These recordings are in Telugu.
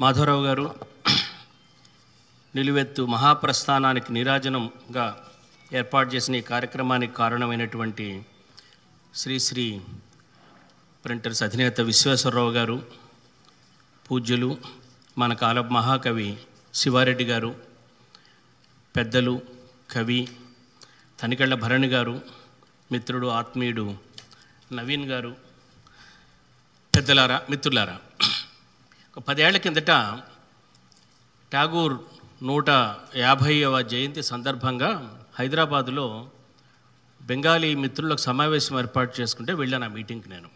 మాధవరావు గారు నిలువెత్తు మహాప్రస్థానానికి నీరాజనంగా ఏర్పాటు చేసిన ఈ కార్యక్రమానికి కారణమైనటువంటి శ్రీశ్రీ ప్రింటర్స్ అధినేత విశ్వేశ్వరరావు గారు పూజ్యులు మన కాల మహాకవి శివారెడ్డి గారు పెద్దలు కవి తనికళ్ళ భరణి గారు మిత్రుడు ఆత్మీయుడు నవీన్ గారు పెద్దలారా మిత్రులారా. ఒక పదేళ్ళ కిందట ఠాగూర్ నూట యాభైవ జయంతి సందర్భంగా హైదరాబాదులో బెంగాలీ మిత్రులకు సమావేశం ఏర్పాటు చేసుకుంటే వెళ్ళాను ఆ మీటింగ్కి నేను.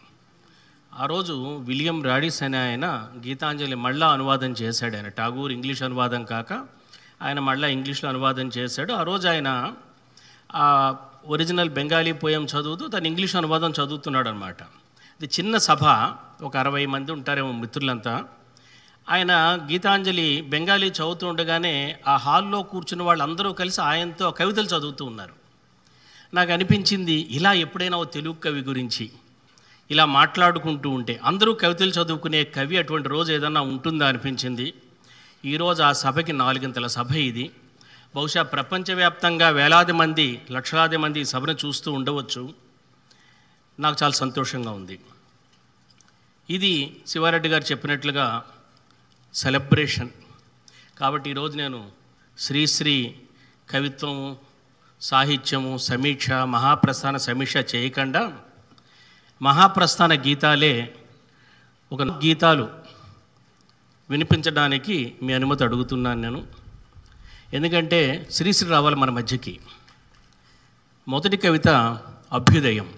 ఆ రోజు విలియం రాడిస్ అనే ఆయన గీతాంజలి మళ్ళా అనువాదం చేశాడు ఆయన. ఠాగూర్ ఇంగ్లీష్ అనువాదం కాక ఆయన మళ్ళా ఇంగ్లీష్లో అనువాదం చేశాడు. ఆ రోజు ఆయన ఆ ఒరిజినల్ బెంగాలీ పోయం చదువుతూ తను ఇంగ్లీష్ అనువాదం చదువుతున్నాడు అనమాట ఇది చిన్న సభ. ఒక అరవై మంది ఉంటారేమో మిత్రులంతా. ఆయన గీతాంజలి బెంగాలీ చదువుతూ ఉండగానే ఆ హాల్లో కూర్చున్న వాళ్ళందరూ కలిసి ఆయనతో కవితలు చదువుతూ ఉన్నారు. నాకు అనిపించింది ఇలా ఎప్పుడైనా ఓ తెలుగు కవి గురించి ఇలా మాట్లాడుకుంటూ ఉంటే అందరూ కవితలు చదువుకునే కవి అటువంటి రోజు ఏదన్నా ఉంటుందా అనిపించింది. ఈరోజు ఆ సభకి నాలుగింతల సభ ఇది. బహుశా ప్రపంచవ్యాప్తంగా వేలాది మంది లక్షలాది మంది ఈ సభను చూస్తూ ఉండవచ్చు. నాకు చాలా సంతోషంగా ఉంది. ఇది శివారెడ్డి గారు చెప్పినట్లుగా సెలబ్రేషన్. కాబట్టి ఈరోజు నేను శ్రీశ్రీ కవిత్వము సాహిత్యము సమీక్ష మహాప్రస్థాన సమీక్ష చేయకుండా మహాప్రస్థాన గీతాలే ఒక గీతాలు వినిపించడానికి మీ అనుమతి అడుగుతున్నాను నేను. ఎందుకంటే శ్రీశ్రీ రావాలి మన మధ్యకి మొదటి కవిత అభ్యుదయం.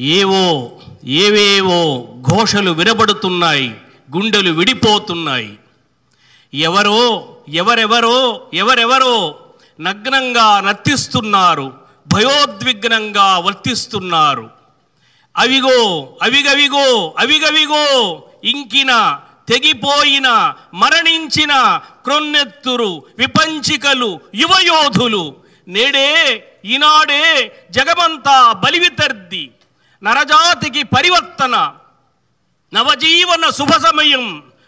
ఏవో ఏవేవో ఘోషలు వినబడుతున్నాయి. గుండెలు విడిపోతున్నాయి. ఎవరో ఎవరెవరో ఎవరెవరో నగ్నంగా నర్తిస్తున్నారు భయోద్విగ్నంగా వర్తిస్తున్నారు. అవిగో అవిగవిగో అవిగవిగో ఇంకిన తెగిపోయిన మరణించిన క్రొన్నెత్తురు విపంచికలు యువయోధులు. నేడే ఈనాడే జగమంతా బలివితర్ది నరజాతికి పరివర్తన. నవజీవన శుభ సమయం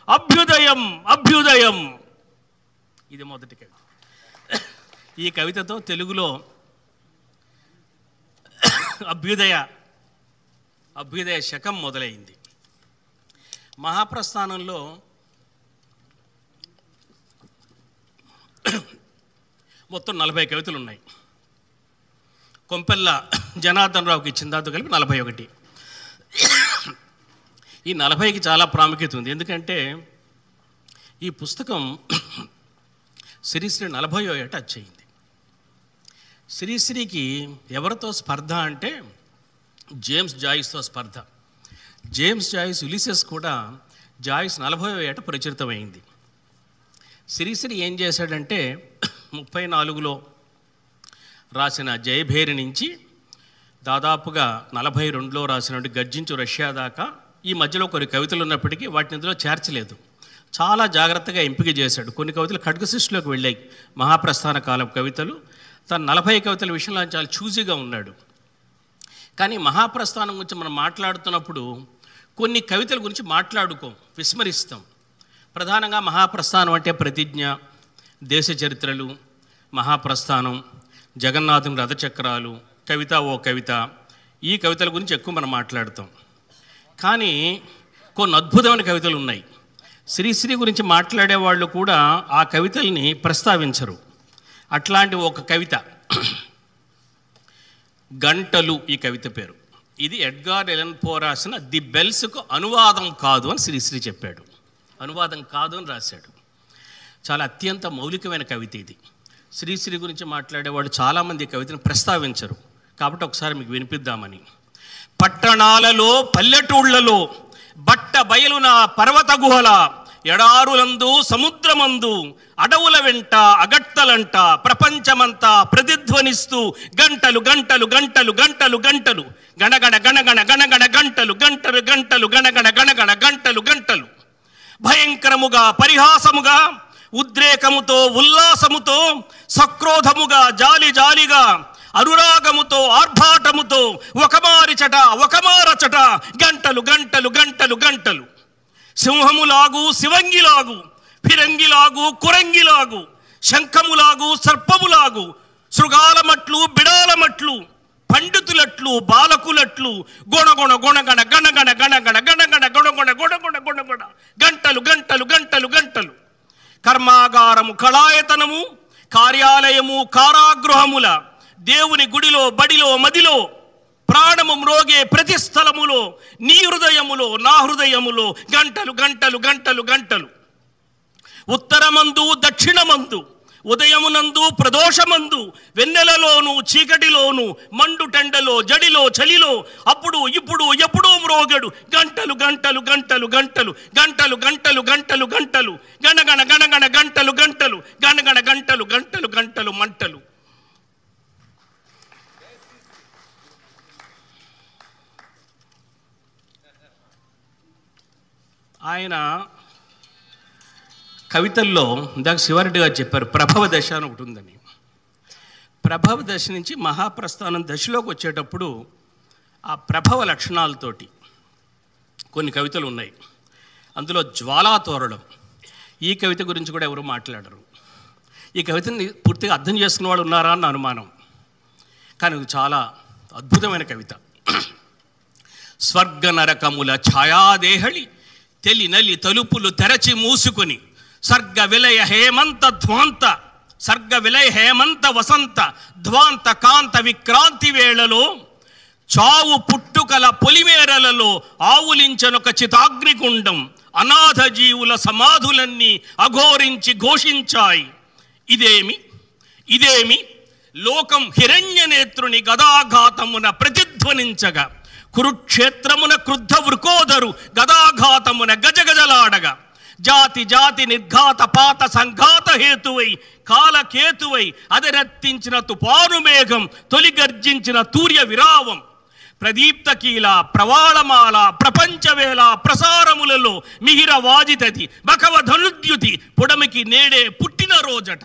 అభ్యుదయం అభ్యుదయం. ఇది మొదటి కవిత ఈ కవితతో తెలుగులో అభ్యుదయ అభ్యుదయ శకం మొదలైంది. మహాప్రస్థానంలో మొత్తం నలభై కవితలు ఉన్నాయి కొంపెల్ల జనార్దన్ రావుకి ఇచ్చిన దాంతో కలిపి నలభై ఒకటి. ఈ నలభైకి చాలా ప్రాముఖ్యత ఉంది. ఎందుకంటే ఈ పుస్తకం శ్రీశ్రీ నలభయో ఏట అచ్చయింది శ్రీశ్రీకి ఎవరితో స్పర్ధ అంటే జేమ్స్ జాయిస్తో స్పర్ధ. జేమ్స్ జాయిస్ యులిసెస్ కూడా జాయిస్ నలభయో ఏట ప్రచురితమైంది. శ్రీశ్రీ ఏం చేశాడంటే ముప్పై నాలుగులో రాసిన జయభేరి నుంచి దాదాపుగా నలభై రెండులో రాసినటువంటి గర్జించు రష్యా దాకా ఈ మధ్యలో కొన్ని కవితలు ఉన్నప్పటికీ వాటిని ఇందులో చేర్చలేదు. చాలా జాగ్రత్తగా ఎంపిక చేశాడు. కొన్ని కవితలు ఖడ్గ సృష్టిలోకి వెళ్ళాయి. మహాప్రస్థాన కాలం కవితలు. తను నలభై కవితల విషయంలో చాలా చూజీగా ఉన్నాడు. కానీ మహాప్రస్థానం గురించి మనం మాట్లాడుతున్నప్పుడు కొన్ని కవితల గురించి మాట్లాడుకోం విస్మరిస్తాం. ప్రధానంగా మహాప్రస్థానం అంటే ప్రతిజ్ఞ దేశ చరిత్రలు మహాప్రస్థానం జగన్నాథుని రథచక్రాలు కవిత ఓ కవిత. ఈ కవితల గురించి ఎక్కువ మనం మాట్లాడతాం. కానీ కొన్ని అద్భుతమైన కవితలు ఉన్నాయి. శ్రీశ్రీ గురించి మాట్లాడే వాళ్ళు కూడా ఆ కవితల్ని ప్రస్తావించరు. అట్లాంటి ఒక కవిత. గంటలు ఈ కవిత పేరు. ఇది ఎడ్గార్ ఎలన్ పో రాసిన ది బెల్స్కు అనువాదం కాదు అని శ్రీశ్రీ చెప్పాడు. అనువాదం కాదు అని రాశాడు. చాలా అత్యంత మౌలికమైన కవిత ఇది. శ్రీశ్రీ గురించి మాట్లాడేవాడు చాలామంది ఈ కవితను ప్రస్తావించరు. కాబట్టి ఒకసారి మీకు వినిపిద్దామని. పట్టణాలలో పల్లెటూళ్ళలో బట్ట బయలున పర్వత గుహల ఎడారులందు సముద్రమందు అడవుల వెంట అగట్టలంట ప్రపంచమంతా ప్రతిధ్వనిస్తూ గంటలు గంటలు గంటలు గంటలు గంటలు. గణగణ గణగణ గణగణ గంటలు గంటలు గంటలు గణగణ గణగణ గంటలు గంటలు. భయంకరముగా పరిహాసముగా ఉద్రేకముతో ఉల్లాసముతో సక్రోధముగా జాలి జాలిగా అనురాగముతో ఆర్భాటముతో ఒకమారిచట ఒకమారచట గంటలు గంటలు గంటలు గంటలు. సింహములాగు శివంగిలాగు ఫిరంగిలాగు కురంగిలాగు శంఖములాగు సర్పములాగు శృగాలమట్లు బిడాలమట్లు పండితులట్లు బాలకులట్లు గుణగుణ గుణగణ గణగణ గణగణ గణగణ గుణగుణ గుణగుణ గుణగుణ గంటలు గంటలు గంటలు గంటలు. కర్మాగారము కళాయతనము కార్యాలయము కారాగృహముల దేవుని గుడిలో బడిలో మదిలో ప్రాణము మ్రోగే ప్రతి స్థలములో నీ హృదయములో నా హృదయములో గంటలు గంటలు గంటలు గంటలు. ఉత్తరమందు దక్షిణమందు ఉదయమునందు ప్రదోషమందు వెన్నెలలోను చీకటిలోను మండు టెండలో జడిలో చలిలో అప్పుడు ఇప్పుడు ఎప్పుడూ మ్రోగడు. గంటలు గంటలు గంటలు గంటలు గంటలు గంటలు గంటలు గంటలు. గణగణ గణగణ గంటలు గంటలు గణగణ గంటలు గంటలు. గంటలు కవితల్లో ఇందాక శివారెడ్డి గారు చెప్పారు ప్రభవ దశ అని ఒకటి ఉందని. ప్రభవ దశ నుంచి మహాప్రస్థానం దశలోకి వచ్చేటప్పుడు ఆ ప్రభవ లక్షణాలతోటి కొన్ని కవితలు ఉన్నాయి. అందులో జ్వాలా తోరడం ఈ కవిత గురించి కూడా ఎవరు మాట్లాడరు. ఈ కవితని పూర్తిగా అర్థం చేసుకున్న వాళ్ళు ఉన్నారా అన్న అనుమానం. కానీ చాలా అద్భుతమైన కవిత. స్వర్గ నరకముల ఛాయాదేహళి తెలి నలి తలుపులు తెరచి మూసుకొని సర్గ విలయ హేమంత ధ్వాంత సర్గ విలయ హేమంత వసంత ధ్వాంత కాంత విక్రాంతి వేళలో చావు పుట్టుకల పొలిమేరలలో ఆవులించనొక చితాగ్నిగుండం అనాథ జీవుల సమాధులన్నీ అఘోరించి ఘోషించాయి. ఇదేమి? ఇదేమి? లోకం హిరణ్యనేత్రుని గదాఘాతమున ప్రతిధ్వనించగా కురుక్షేత్రమున క్రుద్ధ వృకోదరు గదాఘాతమున గజగజలాడగా. జాతి జాతి నిర్ఘాత పాత సంఘాత హేతువై కాలకేతువై అదరెత్తించిన తుపాను మేఘం తొలి గర్జించిన తూర్య విరావం. ప్రదీప్తకీల ప్రవాళమాల ప్రపంచవేళ ప్రసారములలో మిహిర వాజితతి బకవ ధనుద్యుతి పుడమికి నేడే పుట్టిన రోజట.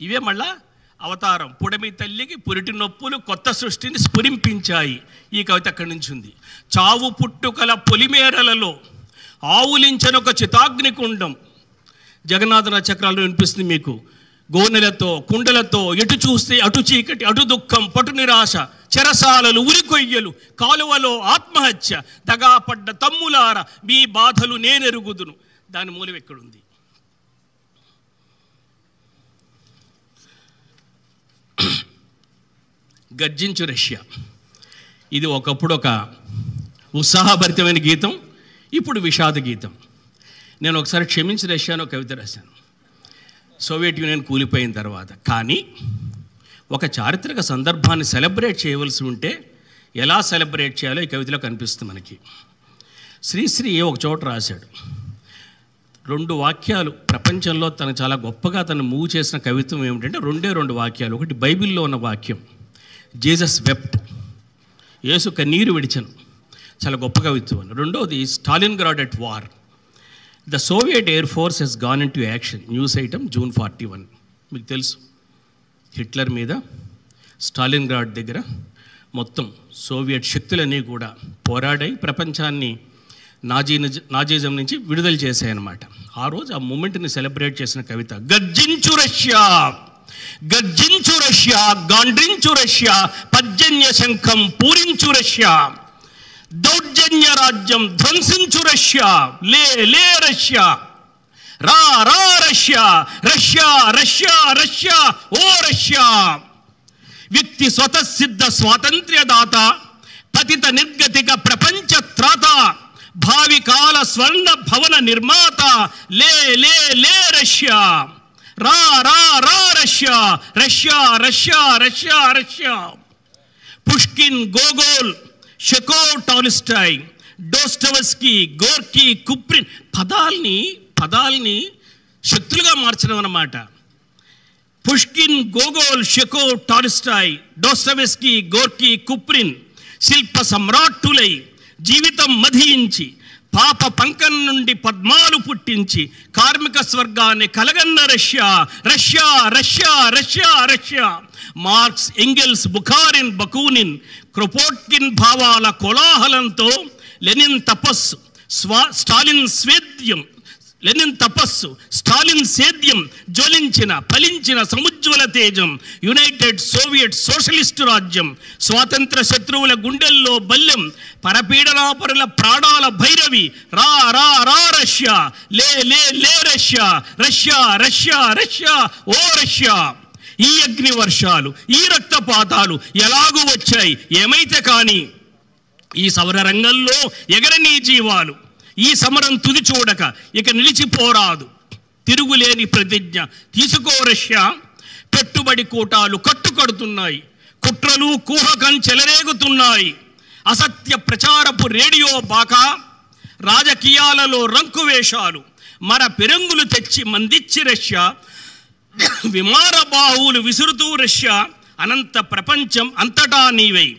ఇవే మళ్ళా అవతారం. పుడమి తల్లికి పురిటి నొప్పులు కొత్త సృష్టిని స్ఫురింపించాయి. ఈ కవిత అక్కడి నుంచి ఉంది? చావు పుట్టుకల పొలిమేరలలో. ఆవులించనొక చితాగ్నికుండం. జగన్నాథన చక్రాలు వినిపిస్తుంది మీకు. గోనెలతో కుండలతో ఎటు చూస్తే అటు చీకటి అటు దుఃఖం పటు నిరాశ చెరసాలలు ఉరికొయ్యలు కాలువలో ఆత్మహత్య దగాపడ్డ తమ్ములార మీ బాధలు నేనెరుగుదును. దాని మూలం ఎక్కడుంది? గర్జించు రష్యా. ఇది ఒకప్పుడు ఒక ఉత్సాహభరితమైన గీతం. ఇప్పుడు విషాద గీతం. నేను ఒకసారి క్షమించి రష్యా కవిత రాశాను. సోవియట్ యూనియన్ కూలిపోయిన తర్వాత. కానీ ఒక చారిత్రక సందర్భాన్ని సెలబ్రేట్ చేయవలసి ఉంటే ఎలా సెలబ్రేట్ చేయాలో ఈ కవితలో కనిపిస్తుంది మనకి. శ్రీశ్రీ ఒక చోట రాశాడు. రెండు వాక్యాలు ప్రపంచంలో తను చాలా గొప్పగా తను మూవ్ చేసిన కవిత్వం ఏమిటంటే రెండే రెండు వాక్యాలు. ఒకటి బైబిల్లో ఉన్న వాక్యం. Jesus wept. యేసు కన్నీరు విడిచను. చాలా గొప్ప కవిత్వం రెండోది Stalingrad at war the Soviet air force he's gone into action news item June forty one మీకు తెలుసు. హిట్లర్ మీద స్టాలిన్ గ్రాడ్ దగ్గర మొత్తం సోవియట్ శక్తులన్నీ కూడా పోరాడాయి. ప్రపంచాన్ని నాజీ నాజీజం నుంచి విడుదల చేశాయన్నమాట. ఆ రోజు ఆ మూమెంట్ని సెలబ్రేట్ చేసిన కవిత గర్జించు రష్యా! గర్జించు రష్యా! గాండ్రించు రష్యా! పర్జన్య శంఖం పూరించు రష్యా! దౌర్జన్య రాజ్యం ధ్వంసించు రష్యా లే లే రష్యా రా రా రష్యా రష్యా రష్యా రష్యా ఓ రష్యా వ్యక్తి స్వతసిద్ధ స్వాతంత్ర్యదాత పతిత నిర్గతిక ప్రపంచ త్రాత భావి కాల స్వర్ణ భవన నిర్మాత లే లే లే రష్యా రా రా రా Russia Russia Russia Russia Russia Pushkin Gogol Chekhov Tolstoy Dostoevsky Gorky Kuprin పదాల్ని పదాల్ని శక్తులుగా మార్చడం అన్నమాట. పుష్కిన్ గోగోల్ షెకో టాలిస్టాయ్ డోస్టవెస్కి గోర్కి కుప్రిన్ శిల్ప సమ్రాట్టులై జీవితం మధించి పాప పంకం నుండి పద్మాలు పుట్టించి కార్మిక స్వర్గాన్ని కలగన్న Russia Russia Russia Russia Russia. Marx Engels Bukharin Bakunin Kropotkin భావాల కోలాహలంతో లెనిన్ తపస్సు స్వా స్టాలిన్ స్వేద్యం లెనిన్ తపస్సు స్టాలిన్ సేద్యం జ్వలించిన ఫలించిన సముజ్వల తేజం యునైటెడ్ సోవియట్ సోషలిస్టు రాజ్యం స్వాతంత్ర శత్రువుల గుండెల్లో బల్యం పరపీడనాపరుల ప్రాణాల భైరవి రా రా రా రష్యా లే లే లే రష్యా రష్యా రష్యా రష్యా ఓ రష్యా. ఈ అగ్ని వర్షాలు ఈ రక్తపాతాలు ఎలాగూ వచ్చాయి? ఏమైతే కానీ ఈ సౌర రంగంలో ఎగరనీ జీవాలు ఈ సమరం తుది చూడక ఇక నిలిచిపోరాదు. తిరుగులేని ప్రతిజ్ఞ. తీసుకో రష్యా. పెట్టుబడి కూటాలు కట్టుకడుతున్నాయి. కుట్రలు కూహకం చెలరేగుతున్నాయి. అసత్య ప్రచారపు రేడియో బాక. రాజకీయాలలో రంకువేషాలు మర పెరంగులు తెచ్చి మందిచ్చి రష్యా. విమాన బాహువులు విసురుతూ రష్యా. అనంత ప్రపంచం అంతటా నీవై.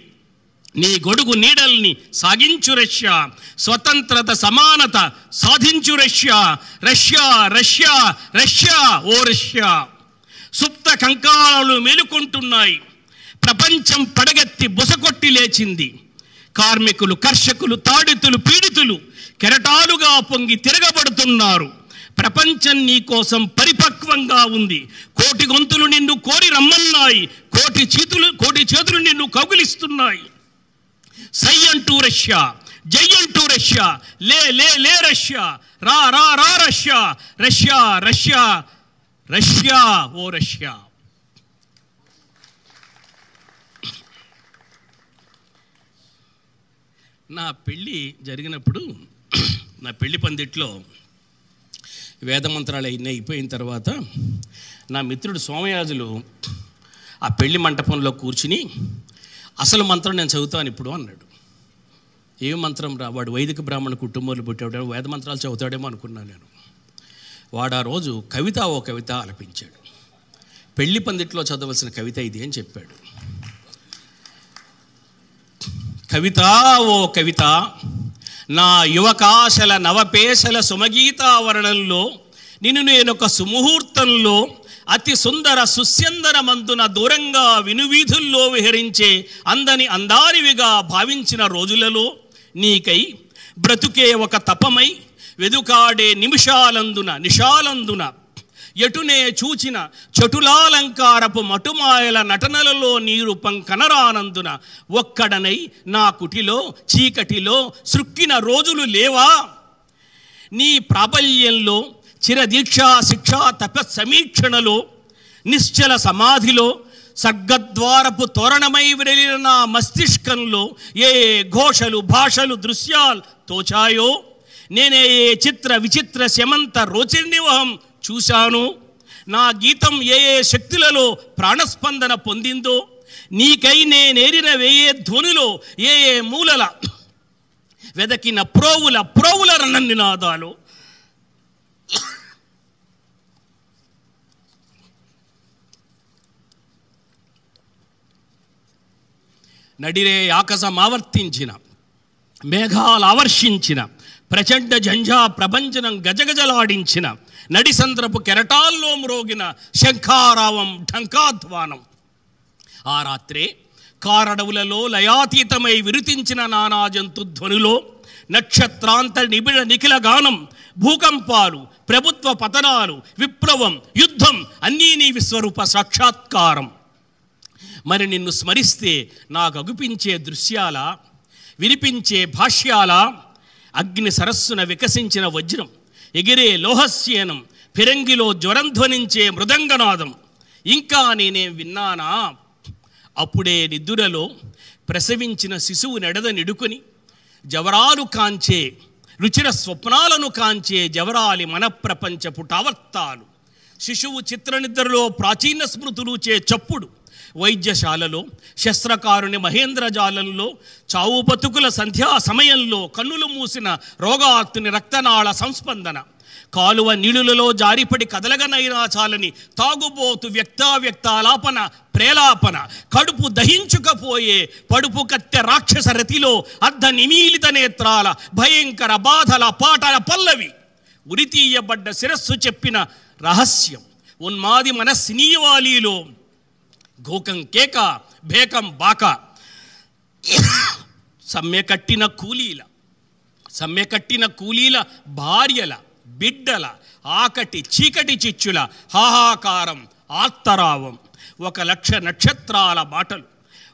నీ గొడుగు నీడల్ని సాగించు రష్యా. స్వతంత్రత సమానత సాధించు రష్యా. రష్యా రష్యా రష్యా ఓ రష్యా. సుప్త కంకాలు మేలుకుంటున్నాయి. ప్రపంచం పడగెత్తి బుసకొట్టి లేచింది. కార్మికులు కర్షకులు తాడితులు పీడితులు కెరటాలుగా పొంగి తిరగబడుతున్నారు. ప్రపంచం నీ కోసం పరిపక్వంగా ఉంది. కోటి గొంతులు నిన్ను కోరి రమ్మన్నాయి. కోటి చేతులు కోటి చేతులు నిన్ను కౌగిలిస్తున్నాయి. సై అంటూ రష్యా జై అంటూ రష్యా లే లే లే రష్యా రా రా రా రష్యా రష్యా రష్యా రష్యా ఓ రష్యా. నా పెళ్ళి జరిగినప్పుడు నా పెళ్ళి పందిట్లో వేదమంత్రాలు అయిన అయిపోయిన తర్వాత నా మిత్రుడు సోమయాజులు ఆ పెళ్ళి మంటపంలో కూర్చుని అసలు మంత్రం నేను చదువుతాను ఇప్పుడు అన్నాడు. ఏ మంత్రం రా? వాడు వైదిక బ్రాహ్మణ కుటుంబంలో పుట్టాడు వేద మంత్రాలు చదువుతాడేమో అనుకున్నాను నేను. వాడు ఆ రోజు కవిత ఓ కవిత ఆలపించాడు. పెళ్ళి పందిట్లో చదవలసిన కవిత ఇది అని చెప్పాడు. కవిత ఓ కవిత నా యువకాశల నవపేశల సుమగీతావరణంలో నిన్ను నేనొక సుముహూర్తంలో అతి సుందర సుస్యందర మందున దూరంగా వినువీధుల్లో విహరించే అందని అందారివిగా భావించిన రోజులలో నీకై బ్రతుకే ఒక తపమై వెదుకాడే నిమిషాలందున నిషాలందున ఎటునే చూచిన చటులాలంకారపు మటుమాయల నటనలలో నీ రూపం కనరానందున ఒక్కడనై నా కుటిలో చీకటిలో సృక్కిన రోజులు లేవా? నీ ప్రాబల్యంలో చిరదీక్షా శిక్షా తప సమీక్షణలో నిశ్చల సమాధిలో సర్గద్వారపు తోరణమై విరలిన నా మస్తిష్కంలో ఏ ఏ ఘోషలు భాషలు దృశ్యాలు తోచాయో? నేనే ఏ చిత్ర విచిత్ర శమంత రోచిర్నివహం చూశాను? నా గీతం ఏ ఏ శక్తులలో ప్రాణస్పందన పొందిందో? నీకై నేనేరిన వేయే ధ్వనిలో ఏ ఏ మూలల వెదకిన ప్రోవుల ప్రోవుల రన్ననినాదాలు నడిరే ఆకాశమావర్తించిన మేఘాలు ఆవర్షించిన ప్రచండ జంఝా ప్రపంచనం గజగజలాడించిన నడిసంద్రపు కెరటాల్లో మ్రోగిన శంఖారావం ఢంకాధ్వానం. ఆ రాత్రే కారడవులలో లయాతీతమై విరుతించిన నానా జంతుధ్వనులో నక్షత్రాంత నిబిడ నిఖిల గానం భూకంపాలు ప్రభుత్వ పతనాలు విప్లవం యుద్ధం అన్నీ నీ విశ్వరూప సాక్షాత్కారం. మరి నిన్ను స్మరిస్తే నాకు అగుపించే దృశ్యాల వినిపించే భాష్యాల అగ్ని సరస్సున వికసించిన వజ్రం ఎగిరే లోహస్యనం ఫిరంగిలో జ్వరం ధ్వనించే మృదంగనాదం. ఇంకా నేనేం విన్నానా? అప్పుడే నిద్దురలో ప్రసవించిన శిశువు నెడద నిడుకొని జవరాలు కాంచే రుచిర స్వప్నాలను కాంచే జవరాలి మనప్రపంచపు టావర్తాలు శిశువు చిత్రనిద్రలో ప్రాచీన స్మృతులు చే చప్పుడు. వైద్యశాలలో శస్త్రకారుని మహేంద్రజాలంలో చావు బతుకుల సంధ్యా సమయంలో కన్నులు మూసిన రోగాక్తుని రక్తనాళ సంస్పందన. కాలువ నీళ్ళులలో జారిపడి కదలగనైనా చాలని తాగుబోతు వ్యక్తావ్యక్తాలాపన ప్రేలాపన కడుపు దహించుకపోయే పడుపు కత్తె రాక్షస రతిలో అర్ధ నిమీలిత నేత్రాల భయంకర బాధల పాటల పల్లవి. ఉరితీయబడ్డ శిరస్సు చెప్పిన రహస్యం ఉన్మాది మన సినీవాలీలో గోకం కేక భేకం బాక. సమ్మె కట్టిన కూలీల సమ్మె కట్టిన కూలీల భార్యల బిడ్డల ఆకటి చీకటి చిచ్చుల హాహాకారం ఆత్తరావం. ఒక లక్ష నక్షత్రాల బాటలు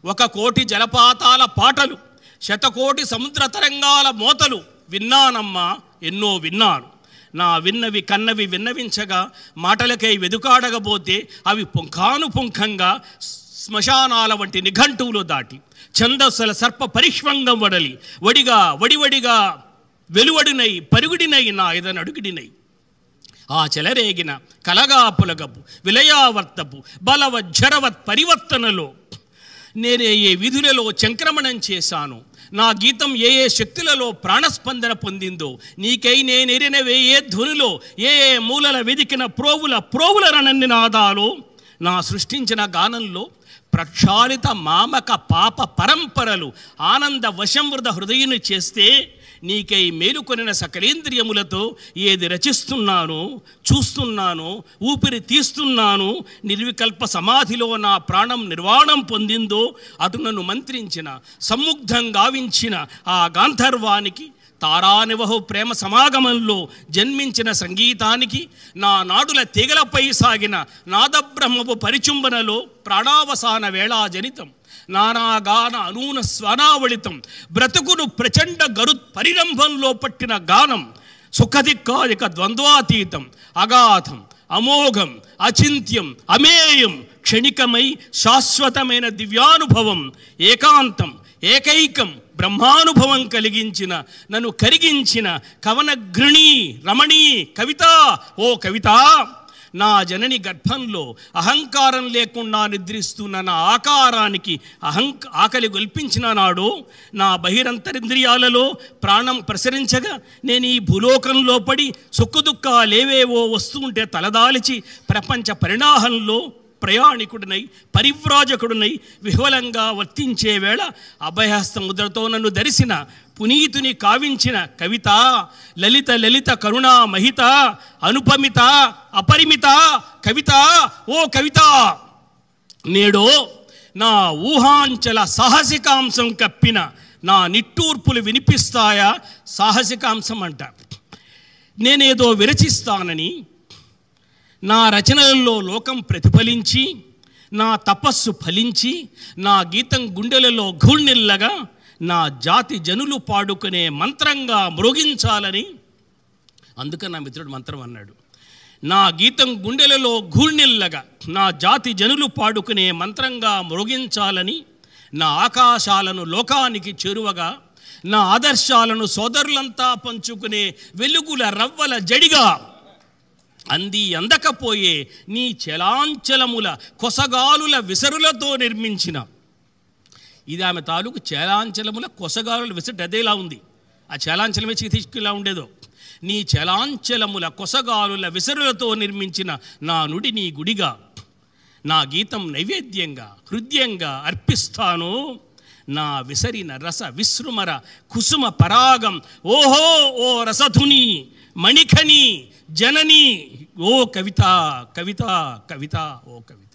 ఒక కోటి జలపాతాల పాటలు శతకోటి సముద్ర తరంగాల మోతలు. విన్నానమ్మా ఎన్నో విన్నాను. నా విన్నవి కన్నవి విన్నవించగా మాటలకై వెదుకాడగబోతే అవి పుంఖానుపుంఖంగా శ్మశానాల వంటి నిఘంటువులు దాటి ఛందస్సుల సర్ప పరిష్వంగం వడలి వడిగా వడివడిగా వెలువడినై పరుగుడినై నా ఇదనడుగుడినై ఆ చెలరేగిన కలగాపులగపు విలయావర్తపు బలవత్ జరవత్ పరివర్తనలో నేనే ఏ విధులలో చంక్రమణం చేశాను నా గీతం ఏ ఏ శక్తులలో ప్రాణస్పందన పొందిందో నీకై నేనెరినవే ఏ ధ్వనిలో ఏ ఏ మూలల వెదికిన ప్రోవుల ప్రోవుల రణనినాదాలో నా సృష్టించిన గానంలో ప్రక్షాళిత మామక పాప పరంపరలు ఆనంద వశంవృత హృదయుని చేస్తే నీకై మేలుకొనిన సకలేంద్రియములతో ఏది రచిస్తున్నానో చూస్తున్నానో ఊపిరి తీస్తున్నాను నిర్వికల్ప సమాధిలో నా ప్రాణం నిర్వాణం పొందిందో అటు నన్ను మంత్రించిన సమ్ముగ్ధం గావించిన ఆ గాంధర్వానికి తారానివహు ప్రేమ సమాగమంలో జన్మించిన సంగీతానికి నా నాడుల తీగలపై సాగిన నాదబ్రహ్మపు పరిచుంబనలో ప్రాణావసాన వేళాజనితం నానాగాన అనూన స్వనావళితం బ్రతుకును ప్రచండ గరు పరిరంభంలో పట్టిన గానం సుఖదిక్కాదిక ద్వంద్వాతీతం అగాధం అమోఘం అచింత్యం అమేయం క్షణికమై శాశ్వతమైన దివ్యానుభవం ఏకాంతం ఏకైకం బ్రహ్మానుభవం కలిగించిన నన్ను కరిగించిన కవనగృణి రమణీ కవిత ఓ కవిత నా జనని గర్భంలో అహంకారం లేకుండా నిద్రిస్తున్న నా ఆకారానికి అహంక ఆకలి గొల్పించిన నాడు నా బహిరంతరింద్రియాలలో ప్రాణం ప్రసరించగా నేను ఈ భూలోకంలో పడి సుక్కుదుక్కాలేవేవో వస్తుంటే తలదాల్చి ప్రపంచ పరిణాహంలో ప్రయాణికుడినై పరివ్రాజకుడినై విహ్వలంగా వర్తించే వేళ అభయహస్త ముద్రతో నన్ను దరిసిన పునీతుని కావించిన కవిత లలిత లలిత కరుణా మహిత అనుపమిత అపరిమిత కవిత ఓ కవిత! నేడో నా ఊహాంచల సాహసికాంశం కప్పిన నా నిట్టూర్పులు వినిపిస్తాయా? సాహసికాంశం అంట. నేనేదో విరచిస్తానని నా రచనలలో లోకం ప్రతిఫలించి నా తపస్సు ఫలించి నా గీతం గుండెలలో ఘూణిల్లగా నా జాతి జనులు పాడుకునే మంత్రంగా మృగించాలని. అందుకని నా మిత్రుడు మంత్రం అన్నాడు. నా గీతం గుండెలలో ఘూణిల్లగా నా జాతి జనులు పాడుకునే మంత్రంగా మృగించాలని నా ఆకాశాలను లోకానికి చేరువగా నా ఆదర్శాలను సోదరులంతా పంచుకునే వెలుగుల రవ్వల జడిగా అంది అందకపోయే నీ చలాంచలముల కొసగాలుల విసరులతో నిర్మించిన. ఇది ఆమె తాలూకు చలాంచలముల కొసగాలుల విసరు అదేలా ఉంది. ఆ చలాంచలమే తీసుకులా ఉండేదో. నీ చలాంచలముల కొసగాలుల విసరులతో నిర్మించిన నా నుడి నీ గుడిగా నా గీతం నైవేద్యంగా హృదయంగా అర్పిస్తాను. నా విసరిన రస విశ్రుమర కుసుమ పరాగం ఓహో ఓ రసధుని మణిఖని జనని ఓ కవిత కవిత కవిత ఓ కవిత.